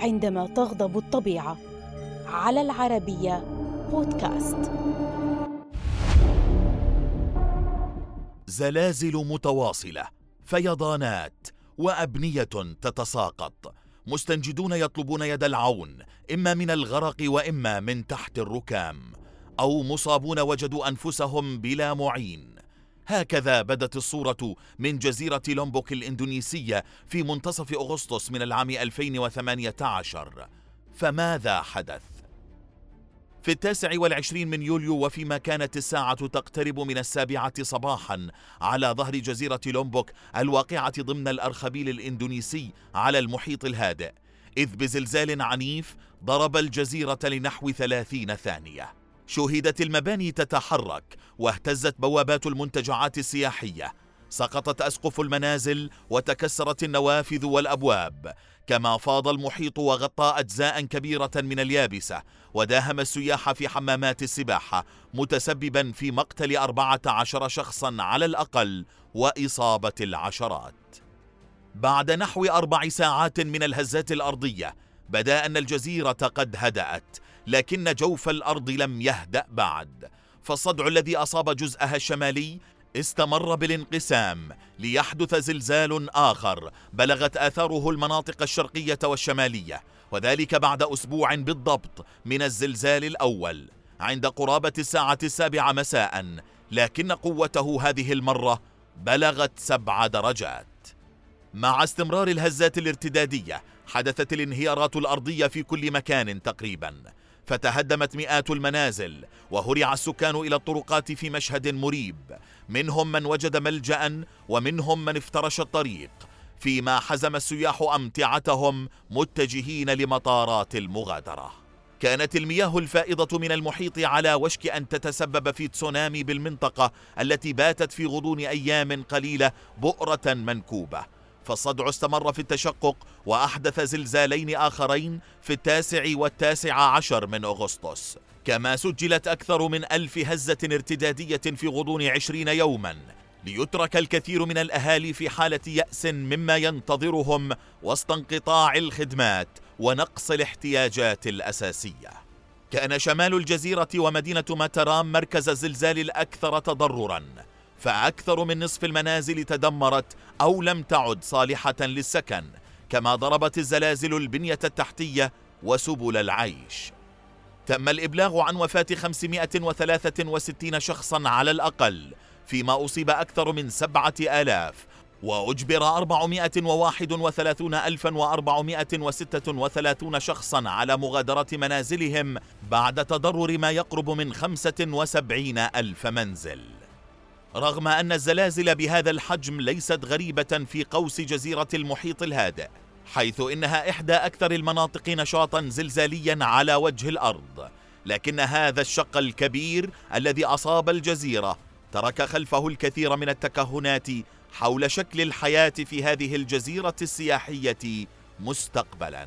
عندما تغضب الطبيعة. على العربية بودكاست. زلازل متواصلة فيضانات وأبنية تتساقط. مستنجدون يطلبون يد العون إما من الغرق وإما من تحت الركام. أو مصابون وجدوا أنفسهم بلا معين. هكذا بدت الصورة من جزيرة لومبوك الإندونيسية في منتصف أغسطس من العام 2018 فماذا حدث؟ في التاسع والعشرين من يوليو وفيما كانت الساعة تقترب من السابعة صباحا على ظهر جزيرة لومبوك الواقعة ضمن الأرخبيل الإندونيسي على المحيط الهادئ إذ بزلزال عنيف ضرب الجزيرة لنحو ثلاثين ثانية شهدت المباني تتحرك واهتزت بوابات المنتجعات السياحية. سقطت أسقف المنازل وتكسرت النوافذ والأبواب. كما فاض المحيط وغطى أجزاء كبيرة من اليابسة. وداهم السياح في حمامات السباحة متسببا في مقتل أربعة عشر شخصا على الأقل وإصابة العشرات. بعد نحو أربع ساعات من الهزات الأرضية بدأ أن الجزيرة قد هدأت. لكن جوف الأرض لم يهدأ بعد. فالصدع الذي أصاب جزءها الشمالي استمر بالانقسام ليحدث زلزال آخر بلغت آثاره المناطق الشرقية والشمالية وذلك بعد أسبوع بالضبط من الزلزال الأول عند قرابة الساعة السابعة مساء لكن قوته هذه المرة بلغت سبع درجات. مع استمرار الهزات الارتدادية حدثت الانهيارات الأرضية في كل مكان تقريبا. فتهدمت مئات المنازل وهرع السكان إلى الطرقات في مشهد مريب. منهم من وجد ملجأ ومنهم من افترش الطريق. فيما حزم السياح أمتعتهم متجهين لمطارات المغادرة. كانت المياه الفائضة من المحيط على وشك أن تتسبب في تسونامي بالمنطقة التي باتت في غضون أيام قليلة بؤرة منكوبة. فالصدع استمر في التشقق وأحدث زلزالين آخرين في التاسع والتاسع عشر من أغسطس. كما سجلت أكثر من ألف هزة ارتدادية في غضون عشرين يوما ليترك الكثير من الأهالي في حالة يأس مما ينتظرهم وسط انقطاع الخدمات ونقص الاحتياجات الأساسية. كان شمال الجزيرة ومدينة ماترام مركز الزلزال الأكثر تضرراً فأكثر من نصف المنازل تدمرت أو لم تعد صالحة للسكن كما ضربت الزلازل البنية التحتية وسبل العيش. تم الإبلاغ عن وفاة 563 شخصا على الأقل فيما أصيب أكثر من سبعة آلاف وأجبر 431436 شخصا على مغادرة منازلهم بعد تضرر ما يقرب من 75 ألف منزل. رغم أن الزلازل بهذا الحجم ليست غريبة في قوس جزيرة المحيط الهادئ حيث إنها إحدى أكثر المناطق نشاطا زلزاليا على وجه الأرض. لكن هذا الشق الكبير الذي أصاب الجزيرة ترك خلفه الكثير من التكهنات حول شكل الحياة في هذه الجزيرة السياحية مستقبلاً.